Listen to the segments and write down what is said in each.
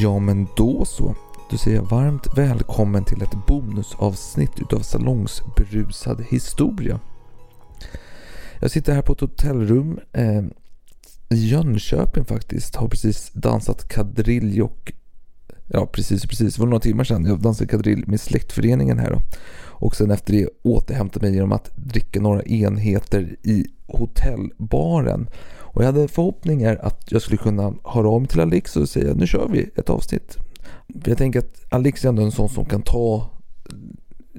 Ja men då så. Då säger jag varmt välkommen till ett bonusavsnitt utav Salongsberusad historia. Jag sitter här på ett hotellrum eh, i Jönköping faktiskt. Har precis dansat kadrill och Ja precis, precis. Det var några timmar sedan jag dansade kadrill med släktföreningen här då. Och sen efter det återhämtade mig genom att dricka några enheter i hotellbaren. Och jag hade förhoppningar att jag skulle kunna höra av mig till Alex och säga nu kör vi ett avsnitt. För jag tänker att Alex är ändå en sån som kan ta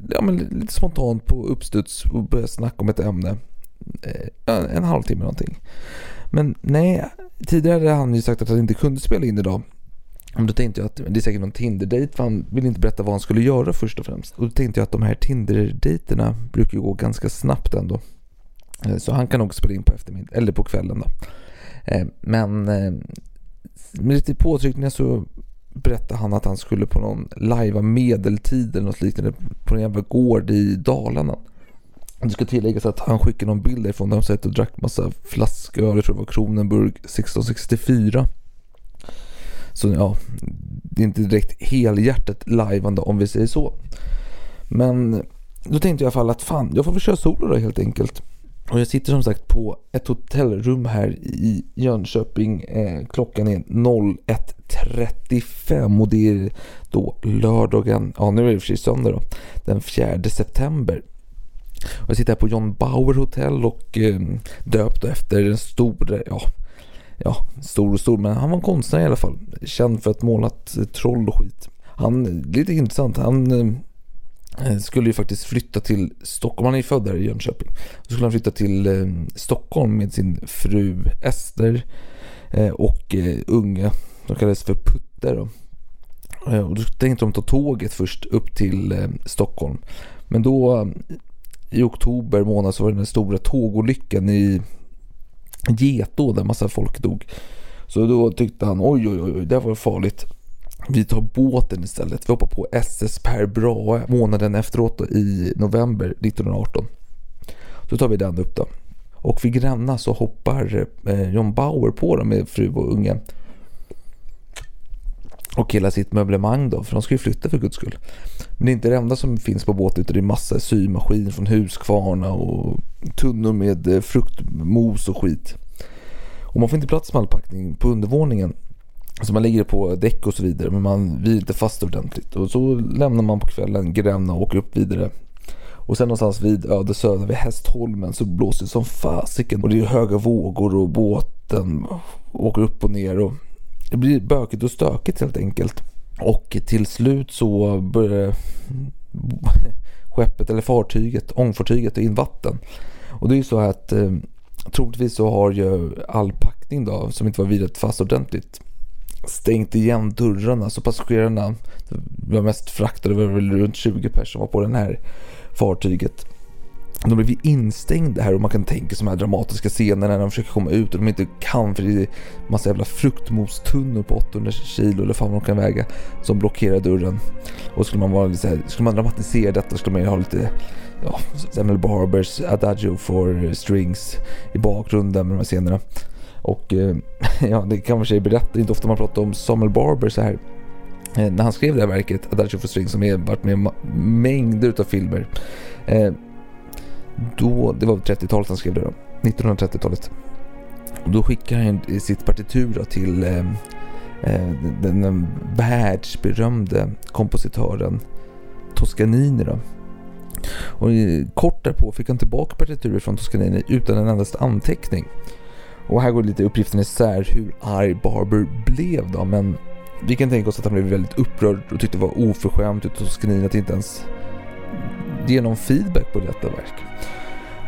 ja, men lite spontant på uppstuds och börja snacka om ett ämne. En, en halvtimme någonting. Men nej, tidigare hade han ju sagt att han inte kunde spela in idag men då tänkte jag att det är säkert någon Tinder-dejt för han ville inte berätta vad han skulle göra först och främst. Och då tänkte jag att de här Tinder-dejterna brukar ju gå ganska snabbt ändå. Eh, så han kan nog spela in på eftermiddagen, eller på kvällen då. Eh, men eh, med lite påtryckningar så berättade han att han skulle på någon lajva medeltid eller något liknande på en jävla gård i Dalarna. Det ska tilläggas att han skickade någon bild därifrån där de satt och drack massa flasköl, jag tror det var Kronenburg 1664. Så ja, det är inte direkt helhjärtat lajvande om vi säger så. Men då tänkte jag i alla fall att fan, jag får väl köra solo då helt enkelt. Och jag sitter som sagt på ett hotellrum här i Jönköping. Eh, klockan är 01.35 och det är då lördagen, ja nu är det för sig söndag då, den 4 september. Och jag sitter här på John Bauer hotell och eh, döpt efter den stora, ja, ja, stor och stor, men han var en konstnär i alla fall. Känd för att målat troll och skit. Han, lite intressant, han eh, skulle ju faktiskt flytta till Stockholm. Han är ju född där i Jönköping. Då skulle han flytta till eh, Stockholm med sin fru Ester eh, och eh, unga. De kallades för Putte då. Eh, och då tänkte de ta tåget först upp till eh, Stockholm. Men då i oktober månad så var det den stora tågolyckan i Getå där massa folk dog. Så då tyckte han oj oj oj, det var farligt. Vi tar båten istället. Vi hoppar på SS Per Brahe månaden efteråt då, i november 1918. Så tar vi den upp då. Och vid Gränna så hoppar eh, John Bauer på dem med fru och unge. Och hela sitt möblemang då, för de ska ju flytta för guds skull. Men det är inte det enda som finns på båten utan det är massa symaskin från Husqvarna och tunnor med eh, fruktmos och skit. Och man får inte plats med all packning på undervåningen. Så man lägger det på däck och så vidare men man vilar inte fast ordentligt. Och så lämnar man på kvällen Gränna och åker upp vidare. Och sen någonstans vid Ödesöda, vid Hästholmen så blåser det som fasiken. Och det är höga vågor och båten åker upp och ner. Och det blir bökigt och stökigt helt enkelt. Och till slut så började skeppet eller fartyget, ångfartyget in vatten. Och det är ju så att eh, troligtvis så har ju all packning då som inte var virat fast ordentligt stängt igen dörrarna så passagerarna, det var mest fraktade, det var väl runt 20 personer som var på det här fartyget. De blev instängda här och man kan tänka sig de här dramatiska scenerna när de försöker komma ut och de inte kan för det är massa jävla fruktmostunnor på 800 kilo eller fan vad de kan väga som blockerar dörren. Och skulle man, vara lite så här, skulle man dramatisera detta skulle man ju ha lite ja, Samuel Barbers Adagio for Strings i bakgrunden med de här scenerna. Och eh, ja, det kan man sig berätta, det är inte ofta man pratar om Samuel Barber så här. Eh, när han skrev det här verket, Adagio for Strings, som har varit med i mängder av filmer. Eh, då, det var 30-talet han skrev det då, 1930-talet. Då skickade han sitt partitur då till eh, eh, den, den världsberömde kompositören Toscanini då. Och kort därpå fick han tillbaka partituret från Toscanini utan en endaste anteckning. Och här går lite uppgiften isär hur arg Barber blev då, men vi kan tänka oss att han blev väldigt upprörd och tyckte det var oförskämt utav Toscanini att inte ens ge någon feedback på detta verk.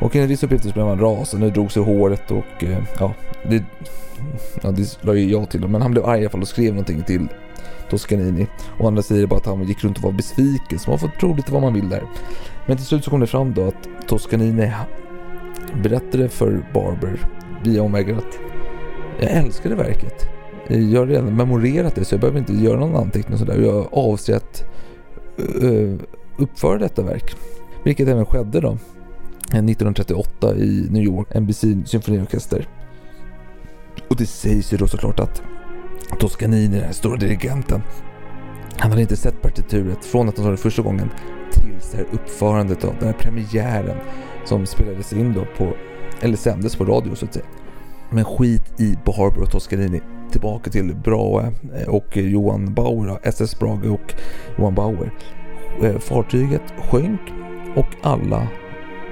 Och enligt vissa uppgifter så blev han rasande, drog sig håret och eh, ja, det, ja, det la ju jag till men han blev arg i alla fall och skrev någonting till Toscanini. Och andra säger bara att han gick runt och var besviken, så man får tro lite vad man vill där. Men till slut så kom det fram då att Toscanini berättade för Barber via omvägar att jag älskade verket. Jag har redan memorerat det så jag behöver inte göra någon anteckning sådär. Jag avser att uh, uppföra detta verk. Vilket även skedde då. 1938 i New York, NBC symfoniorkester. Och det sägs ju då såklart att Toscanini, den här stora dirigenten, han hade inte sett partituret från att han sa det första gången tills det här uppförandet av den här premiären som spelades in då på, eller sändes på radio så att säga. Men skit i Barber och Toscanini. Tillbaka till Brahe eh, och Johan Bauer, SS Brage och Johan Bauer. Eh, fartyget sjönk och alla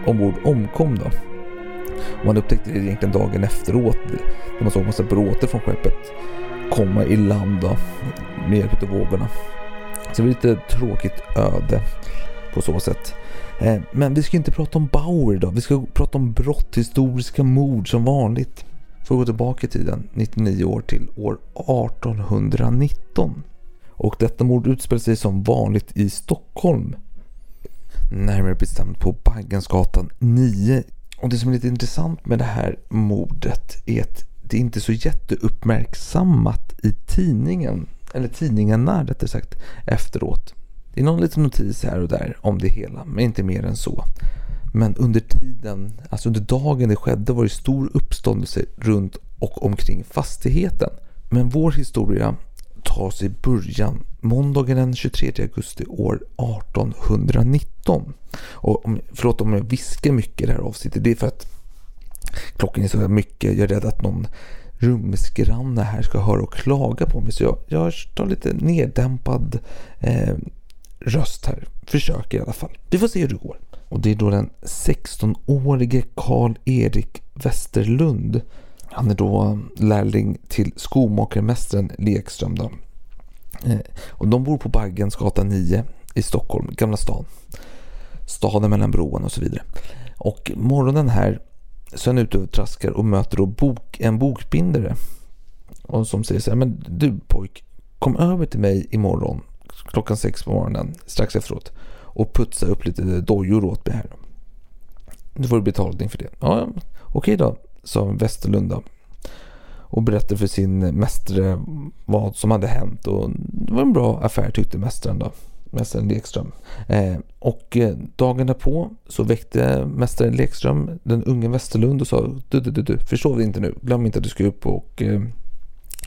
ombord omkom då. Man upptäckte det egentligen dagen efteråt när man såg massa bråte från skeppet komma i land då, med hjälp av vågorna. Så det var lite tråkigt öde på så sätt. Eh, men vi ska inte prata om Bauer idag. Vi ska prata om brott, historiska mord som vanligt. Får gå tillbaka i tiden 99 år till år 1819. Och detta mord utspelar sig som vanligt i Stockholm. Närmare bestämt på Baggensgatan 9. Och det som är lite intressant med det här mordet är att det inte är så jätteuppmärksammat i tidningen. Eller tidningarna rättare sagt efteråt. Det är någon liten notis här och där om det hela, men inte mer än så. Men under tiden, alltså under dagen det skedde var det stor uppståndelse runt och omkring fastigheten. Men vår historia tar sig början måndagen den 23 augusti år 1819. Och om, förlåt om jag viskar mycket i det här avsnittet, det är för att klockan är så mycket. Jag är rädd att någon rumsgranne här ska höra och klaga på mig. Så jag, jag tar lite neddämpad eh, röst här. Försöker i alla fall. Vi får se hur det går. Och det är då den 16-årige Karl-Erik Westerlund. Han är då lärling till skomakarmästaren Lekström. Då. Eh, och de bor på Baggensgatan 9 i Stockholm, Gamla stan. Staden mellan broarna och så vidare. Och morgonen här så är han ute och traskar och möter då bok, en bokbindare. Och som säger så här, men du pojk, kom över till mig imorgon klockan sex på morgonen strax efteråt och putsa upp lite dojor åt mig här. Nu får du betalning för det. Ja, okej då, sa Westerlund då. Och berättade för sin mästare vad som hade hänt och det var en bra affär tyckte mästaren då. Mästaren Lekström. Eh, och eh, dagen därpå så väckte mästaren Lekström den unge Westerlund och sa du, du, du, du, försov inte nu. Glöm inte att du ska upp och eh,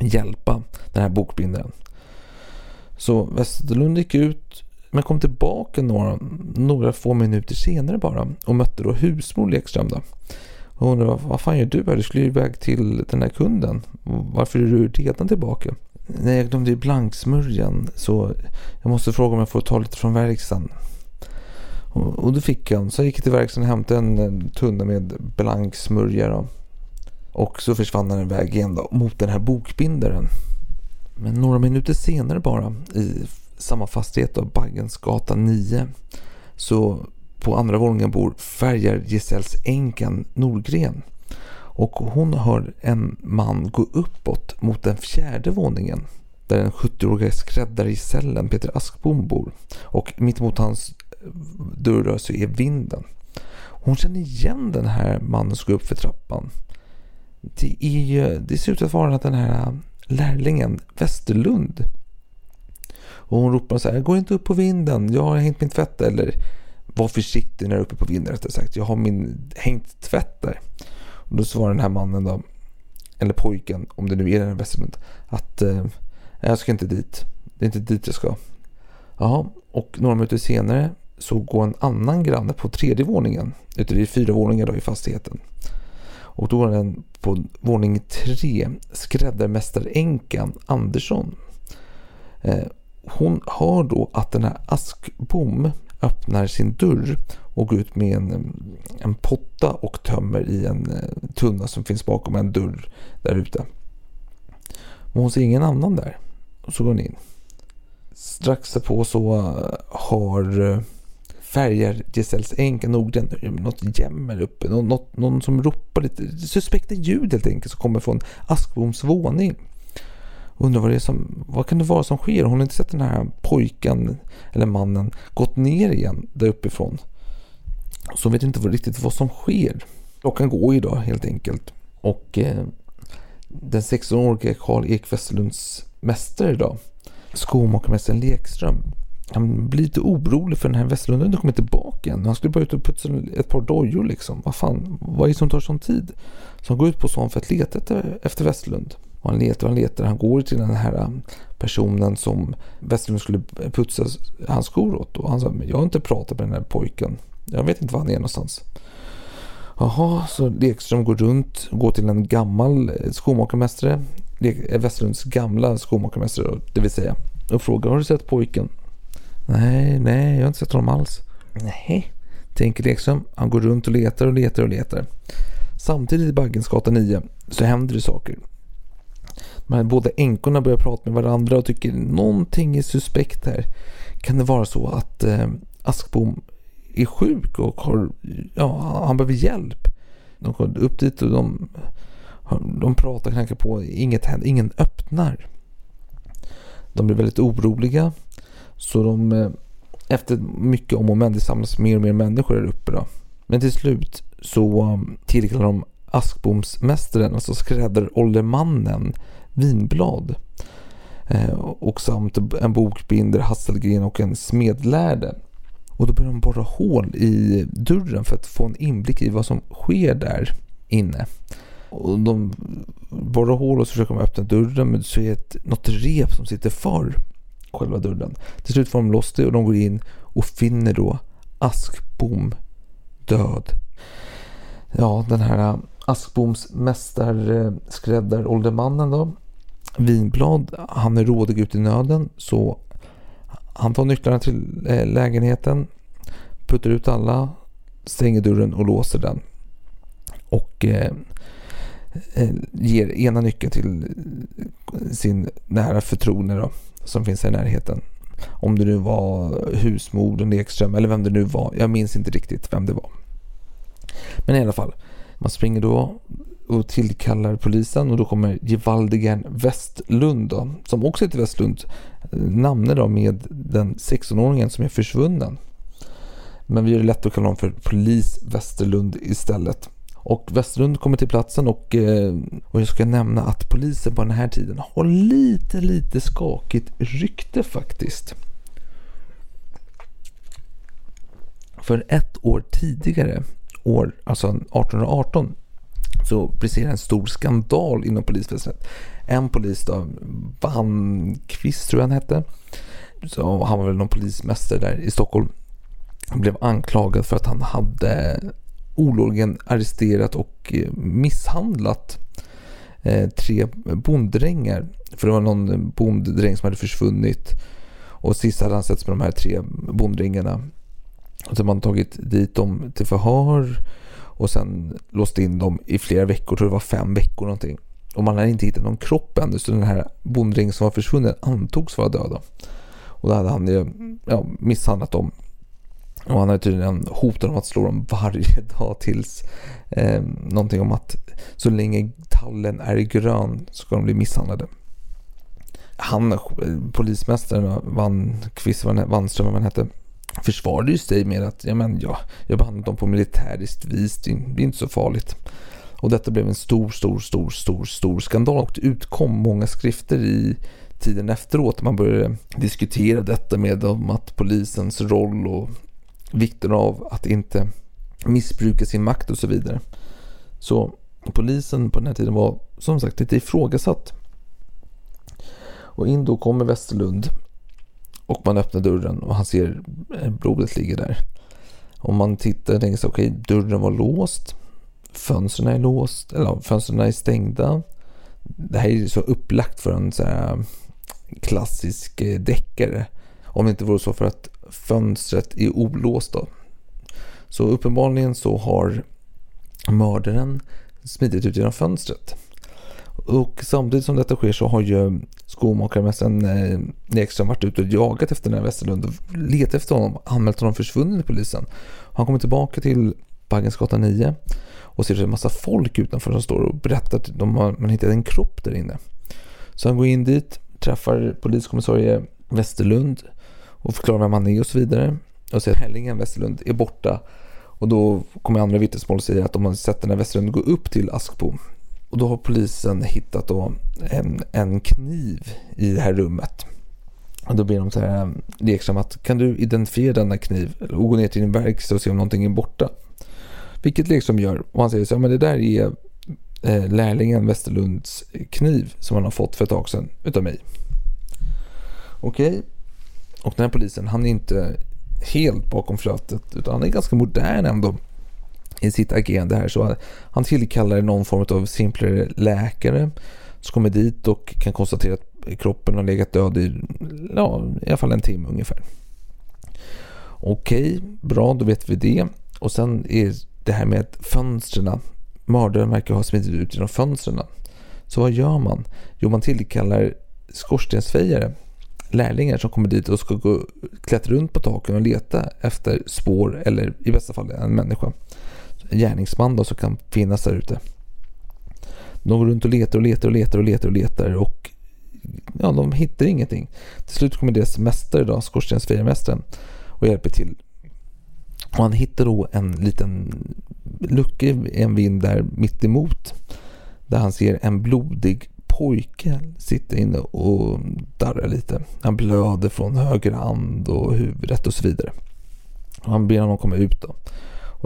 hjälpa den här bokbindaren. Så Westerlund gick ut men kom tillbaka några, några få minuter senare bara och mötte då husmor Lekström. Då. Och undrade vad fan gör du här? Du skulle ju iväg till den här kunden. Varför är du redan tillbaka? Nej, jag glömde ju blanksmörjan så jag måste fråga om jag får ta lite från verkstaden. Och, och då fick jag. Så jag gick till verkstaden och hämtade en, tunna med blanksmörja. Då. Och så försvann han iväg igen då, mot den här bokbindaren. Men några minuter senare bara i samma fastighet av Baggensgatan 9 så på andra våningen bor färgar Giselles änkan Norgren. Och hon hör en man gå uppåt mot den fjärde våningen där den 70-åriga skräddargesällen Peter Askbom bor. Och mitt emot hans eh, dörr så är vinden. Hon känner igen den här mannen som går upp för trappan. Det, är, det ser ut att vara den här lärlingen Westerlund. Och hon ropar så här, gå inte upp på vinden, jag har hängt min tvätt eller var försiktig när du är uppe på vinden rättare sagt. Jag har min hängt tvätt där. Och då svarar den här mannen då, eller pojken, om det nu är den Westerlund, att eh, jag ska inte dit. Det är inte dit jag ska. Jaha, och några minuter senare så går en annan granne på tredje våningen. Ute det är fyra våningar då i fastigheten. Och då går den på våning tre, skräddarmästaränkan Andersson. Eh, hon hör då att den här Askbom öppnar sin dörr och går ut med en, en potta och tömmer i en eh, tunna som finns bakom en dörr där ute. Men hon ser ingen annan där. Och så går hon in. Strax därpå så eh, har eh, färgar Giselles änka Nordgren något jämmer uppe. Något, någon som ropar lite suspekta ljud helt enkelt som kommer från Askboms våning. Undrar vad det är som, vad kan det vara som sker? Hon har inte sett den här pojken eller mannen gått ner igen där uppifrån. Så hon vet inte riktigt vad som sker. Klockan går ju då helt enkelt. Och eh, den 16-årige Karl Ek Westerlunds mästare idag, skomakarmästaren Lekström, han blir lite orolig för den här Westerlund har inte kommit tillbaka än. Han skulle bara ut och putsa ett par dojor liksom. Vad fan, vad är det som tar sån tid? Så han går ut på stan för att leta efter, efter Westerlund. Och han letar och han letar. Han går till den här personen som Westerlund skulle putsa hans skor åt. Och han sa, jag har inte pratat med den här pojken. Jag vet inte var han är någonstans. Jaha, så Lekström går runt, går till en gammal skomakarmästare, Westerlunds gamla skomakarmästare det vill säga, och frågar har du sett pojken? Nej, nej, jag har inte sett honom alls. Nej, tänker Lekström. Han går runt och letar och letar och letar. Samtidigt i Baggensgatan 9 så händer det saker. Men båda änkorna börjar prata med varandra och tycker någonting är suspekt här. Kan det vara så att eh, Askbom är sjuk och har, ja, han behöver hjälp? De kommer upp dit och de, de pratar, knackar på, inget händer, ingen öppnar. De blir väldigt oroliga. Så de, eh, efter mycket om och men, det samlas mer och mer människor där uppe då. Men till slut så eh, tillkallar de Askbomsmästaren, alltså skräddaråldermannen Vinblad. Eh, och samt en bokbinder, Hasselgren och en smedlärde. Och då börjar de borra hål i dörren för att få en inblick i vad som sker där inne. Och de borrar hål och så försöker de öppna dörren men så är det något rep som sitter för själva dörren. Till slut får de loss det och de går in och finner då Askbom död. Ja, den här Askboms mästarskräddaråldermannen då. Vinblad, han är rådig ut i nöden så han tar nycklarna till eh, lägenheten, puttar ut alla, stänger dörren och låser den. Och eh, eh ger ena nyckeln till eh, sin nära förtroende då, som finns i närheten. Om det nu var husmodern Ekström eller vem det nu var. Jag minns inte riktigt vem det var. Men i alla fall, man springer då och tillkallar polisen och då kommer Gevaldigen Westlund då, som också heter Westlund, namne då med den 16-åringen som är försvunnen. Men vi gör det lätt att kalla honom för polis Westerlund istället. Och Westerlund kommer till platsen och, eh, och jag ska nämna att polisen på den här tiden har lite, lite skakigt rykte faktiskt. För ett år tidigare, år, alltså 1818, så briserade en stor skandal inom polisväsendet. En polis då, Vanqvist tror jag han hette, så han var väl någon polismästare där i Stockholm, han blev anklagad för att han hade olovligen arresterat och eh, misshandlat eh, tre bonddrängar. För det var någon bonddräng som hade försvunnit. Och sist hade han setts med de här tre bonddrängarna. Och så hade man tagit dit dem till förhör och sen låst in dem i flera veckor, tror det var fem veckor någonting. Och man hade inte hittat någon kropp ännu så den här bonddrängen som var försvunnen antogs vara döda. Och då hade han ja, misshandlat dem och han hade tydligen hotat dem att slå dem varje dag tills eh, någonting om att så länge tallen är grön så ska de bli misshandlade. Han, eh, polismästaren, Van Kvist, Wannström, vad han hette, försvarade ju sig med att ja, men, ja, jag behandlade dem på militäriskt vis, det är inte så farligt. Och detta blev en stor, stor, stor, stor, stor skandal och det utkom många skrifter i tiden efteråt. Man började diskutera detta med om att polisens roll och vikten av att inte missbruka sin makt och så vidare. Så polisen på den här tiden var som sagt lite ifrågasatt. Och in då kommer Westerlund och man öppnar dörren och han ser eh, blodet ligger där. Om man tittar och tänker sig okej, okay, dörren var låst. Fönstren är låst, eller fönstren är stängda. Det här är så upplagt för en så här eh, klassisk eh, deckare. Om det inte vore så för att fönstret är olåst. Då. Så uppenbarligen så har mördaren smitit ut genom fönstret. Och samtidigt som detta sker så har ju skomakarmästaren eh, Ekström varit ute och jagat efter den här Westerlund och letat efter honom, anmält honom försvunnen till polisen. Han kommer tillbaka till Baggensgatan 9 och ser en massa folk utanför som står och berättar att de har man hittat en kropp där inne. Så han går in dit, träffar poliskommissarie Westerlund och förklarar vem han är och så vidare. Och säger att Hellingen Westerlund är borta. Och då kommer andra vittnesmål och säger att de har sett den här Westerlund gå upp till Askbo. Och då har polisen hittat då en, en kniv i det här rummet. Och då ber de så här eh, leksamt att kan du identifiera denna kniv och gå ner till din verkstad och se om någonting är borta. Vilket Lekström gör och han säger så här, men det där är eh, lärlingen Westerlunds kniv som han har fått för ett tag sedan utav mig. Okej, okay. och den här polisen han är inte helt bakom flötet utan han är ganska modern ändå i sitt agerande här. Så han tillkallar någon form av simplare läkare som kommer dit och kan konstatera att kroppen har legat död i ja, i alla fall en timme ungefär. Okej, bra, då vet vi det. Och sen är det här med fönstren. Mördaren verkar ha smitit ut genom fönstren. Så vad gör man? Jo, man tillkallar skorstensfejare, lärlingar som kommer dit och ska gå, klättra runt på taken och leta efter spår eller i bästa fall en människa. Gärningsman då som kan finnas där ute. De går runt och letar och letar och letar och letar och letar och ja, de hittar ingenting. Till slut kommer deras mästare då, skorstensfejarmästaren och hjälper till. Och han hittar då en liten lucka i en vind där mitt emot där han ser en blodig pojke sitta inne och darra lite. Han blöder från höger hand och huvudet och så vidare. Och han ber honom komma ut då.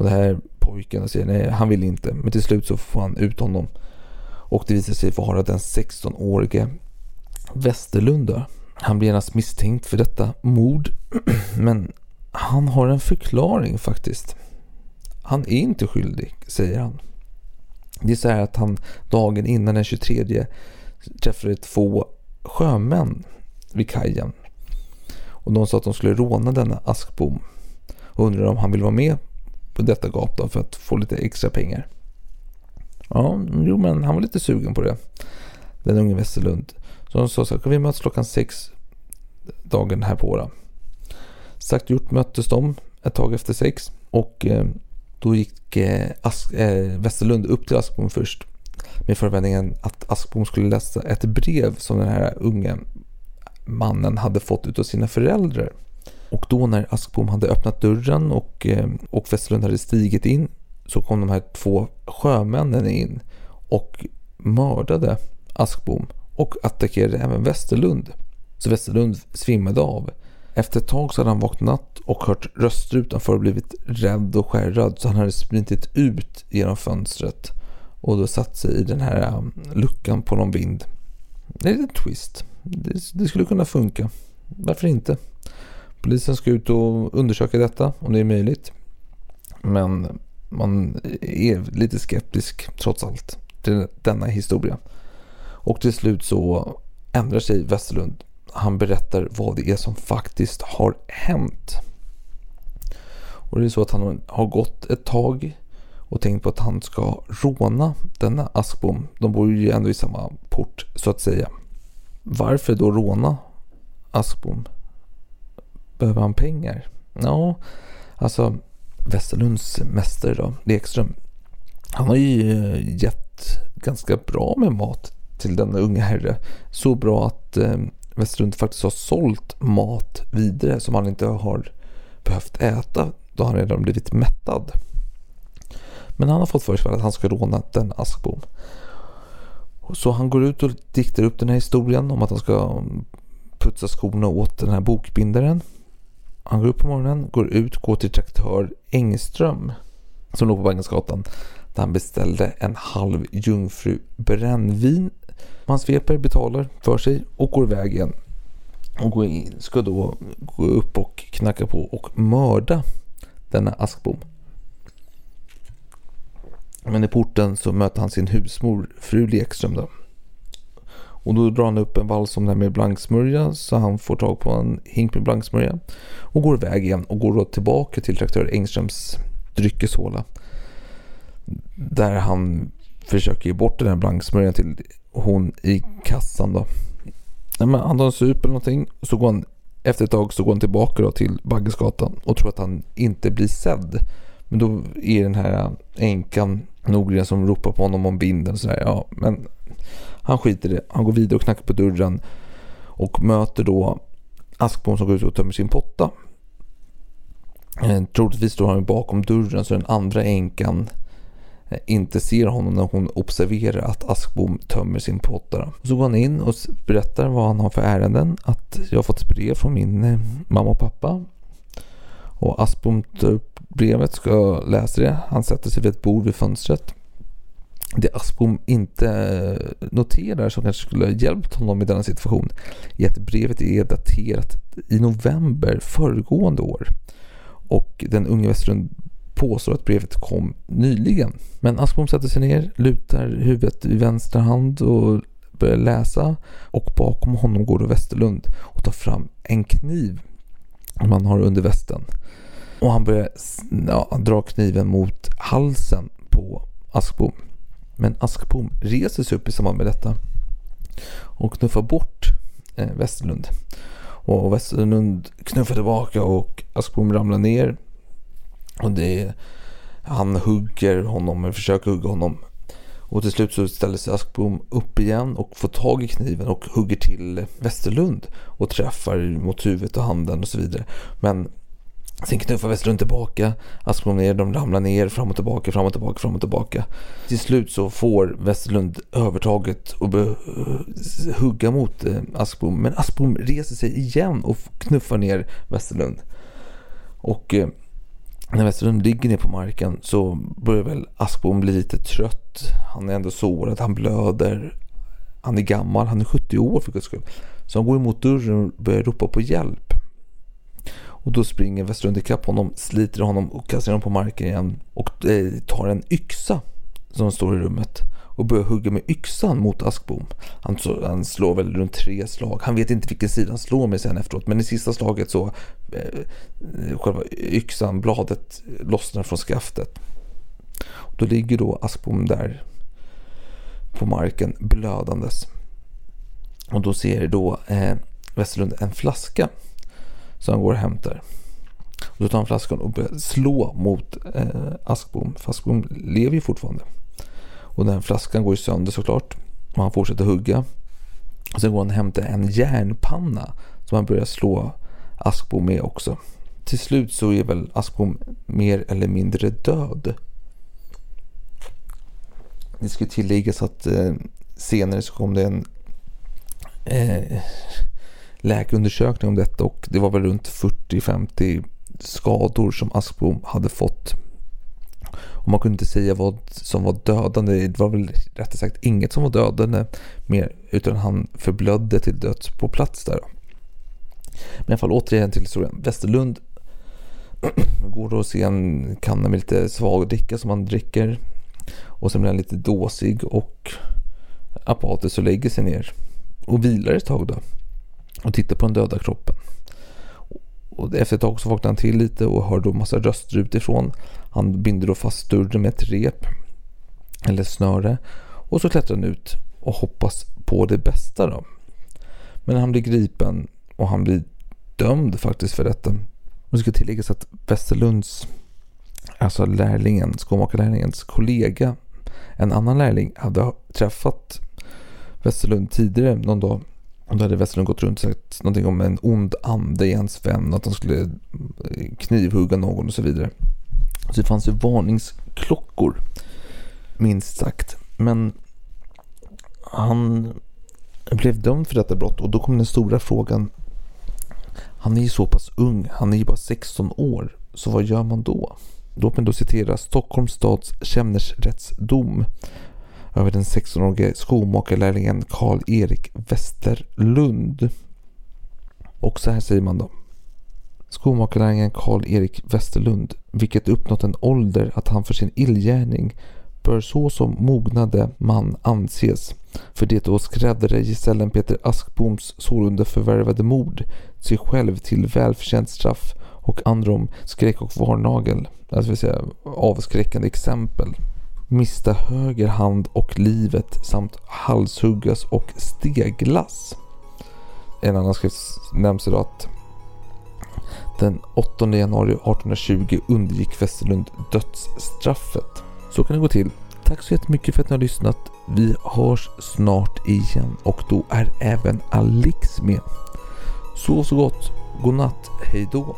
Och det här pojken säger nej, han vill inte. Men till slut så får han ut honom. Och det visar sig vara den 16-årige Westerlund. Han blir genast misstänkt för detta mord. Men han har en förklaring faktiskt. Han är inte skyldig, säger han. Det är så här att han dagen innan den 23 träffade två sjömän vid kajen. Och de sa att de skulle råna denna Askbom. Och undrade om han ville vara med på detta gap då för att få lite extra pengar. Ja, jo men han var lite sugen på det. Den unge Westerlund. Så de sa så här, kan vi mötas klockan sex dagen här på då? Sagt gjort möttes de ett tag efter sex och eh, då gick eh, Ask, eh, Westerlund upp till Askbom först med förväntningen att Askbom skulle läsa ett brev som den här unga mannen hade fått utav sina föräldrar. Och då när Askbom hade öppnat dörren och, eh, och Westerlund hade stigit in så kom de här två sjömännen in och mördade Askbom och attackerade även Westerlund. Så Westerlund svimmade av. Efter ett tag så hade han vaknat och hört röster utanför och blivit rädd och skärrad så han hade sprintit ut genom fönstret och då satt sig i den här um, luckan på någon vind. Det är en twist. Det, det, skulle kunna funka. Varför inte? Polisen ska ut och undersöka detta om det är möjligt. Men man är lite skeptisk trots allt till denna historia. Och till slut så ändrar sig Westerlund han berättar vad det är som faktiskt har hänt. Och det är så att han har gått ett tag och tänkt på att han ska råna denna Askbom. De bor ju ändå i samma port så att säga. Varför då råna Askbom? Behöver han pengar? Ja, alltså Västerlunds mästare då, Lekström. Han har ju eh, gett ganska bra med mat till denna unga herre. Så bra att eh, Västerlund faktiskt har sålt mat vidare som han inte har behövt äta då han redan blivit mättad. Men han har fått för sig att han ska råna den Askbom. Så han går ut och diktar upp den här historien om att han ska putsa skorna åt den här bokbindaren. Han går upp på morgonen, går ut, går till traktör Engström som låg på Baggesgatan där han beställde en halv jungfru brännvin man sveper, betalar för sig och går iväg igen. Och går in, ska då gå upp och knacka på och mörda denna Askbom. Men i porten så möter han sin husmor, fru Lekström då. Och då drar han upp en vals om det här med blanksmörja så han får tag på en hink med blanksmörja. Och går iväg igen och går då tillbaka till traktör Engströms dryckeshåla. Där han försöker ge bort den här blanksmörjan till hon i kassan då. Men han tar en sup eller någonting. Så går han, efter ett tag så går han tillbaka då till Baggesgatan och tror att han inte blir sedd. Men då är den här änkan Norgren som ropar på honom om vinden. och sådär. ja, men han skiter i det. Han går vidare och knackar på dörren. Och möter då Askbom som går ut och tömmer sin potta. Eh, troligtvis står han bakom dörren så den andra änkan eh, inte ser honom när hon observerar att Askbom tömmer sin potta. Så går han in och berättar vad han har för ärenden. Att jag har fått ett brev från min eh, mamma och pappa. Och Askbom tar upp brevet, ska läsa det. Han sätter sig vid ett bord vid fönstret. Det Aspom inte eh, noterar som kanske skulle ha hjälpt honom i denna situation är att brevet är daterat i november föregående år. Och den unge Westerlund påstår att brevet kom nyligen. Men Aspom sätter sig ner, lutar huvudet i vänster hand och börjar läsa. Och bakom honom går då Westerlund och tar fram en kniv som han har under västen. Och han börjar ja, dra kniven mot halsen på Askbom. Men Askbom reser sig upp i samband med detta och knuffar bort eh, Westerlund. Och Westerlund knuffar tillbaka och Askbom ramlar ner. Och det han hugger honom, försöker hugga honom. Och till slut så ställer sig Askbom upp igen och får tag i kniven och hugger till Westerlund. Och träffar mot huvudet och handen och så vidare. Men Sen knuffar Westerlund tillbaka, Aspgård ner, de ramlar ner, fram och tillbaka, fram och tillbaka, fram och tillbaka. Till slut så får Westerlund övertaget och börjar eh, hugga mot eh, Men Aspbom reser sig igen och knuffar ner Westerlund. Och eh, när Westerlund ligger ner på marken så börjar väl Aspbom bli lite trött. Han är ändå sårad, han blöder. Han är gammal, han är 70 år för guds skull. Så han går emot dörren och börjar ropa på hjälp. Och då springer Westerlund ikapp honom, sliter honom och kastar honom på marken igen. Och eh, tar en yxa som står i rummet och börjar hugga med yxan mot Askbom. Han, han, slår väl runt tre slag. Han vet inte vilken sida han slår med sen efteråt. Men i sista slaget så eh, själva yxan, bladet lossnar från skaftet. Och då ligger då Askbom där på marken blödandes. Och då ser då eh, Westerlund en flaska så han går och hämtar. Och då tar han flaskan och börjar slå mot eh, Askbom. För Askbom lever ju fortfarande. Och den flaskan går ju sönder såklart. Och han fortsätter hugga. Och sen går han och hämtar en järnpanna som han börjar slå Askbom med också. Till slut så är väl Askbom mer eller mindre död. Det ska tilläggas att eh, senare så kom det en eh, läkarundersökning om detta och det var väl runt 40-50 skador som Askbom hade fått. Och man kunde inte säga vad som var dödande. Det var väl rättare sagt inget som var dödande mer utan han förblödde till döds på plats där. Men i alla fall återigen till historien. Västerlund går då och ser en kanna med lite svagdricka som han dricker. Och sen blir han lite dåsig och apatisk och lägger sig ner och vilar ett tag då och tittar på den döda kroppen. Och efter ett tag så vaknar han till lite och hör då massa röster utifrån. Han binder då fast dörren med ett rep eller snöre och så klättrar han ut och hoppas på det bästa då. Men han blir gripen och han blir dömd faktiskt för detta. Och det ska tilläggas att Westerlunds, alltså lärlingen, skomakarlärlingens kollega, en annan lärling hade träffat Westerlund tidigare någon dag då hade Westerlund gått runt och sagt någonting om en ond ande i hans vän, att han skulle eh, knivhugga någon och så vidare. Så det fanns ju varningsklockor, minst sagt. Men han blev dömd för detta brott och då kom den stora frågan. Han är ju så pass ung, han är ju bara 16 år, så vad gör man då? Låt mig då citera Stockholms stads kämmersrättsdom över den 16-årige skomakarlärlingen Karl-Erik Westerlund. Och så här säger man då. Skomakarlärlingen Karl-Erik Westerlund, vilket uppnått en ålder att han för sin illgärning bör så som mognade man anses för det då skräddare gesällen Peter Askboms sålunda förvärvade mord sig själv till välförtjänt straff och androm skräck och varnagel, alltså vill säga avskräckande exempel mista höger hand och livet samt halshuggas och steglas. En annan skrift nämns idag att den 8 januari 1820 undergick Westerlund dödsstraffet. Så kan det gå till. Tack så jättemycket för att ni har lyssnat. Vi hörs snart igen och då är även Alex med. Sov så gott. Godnatt. Hej då.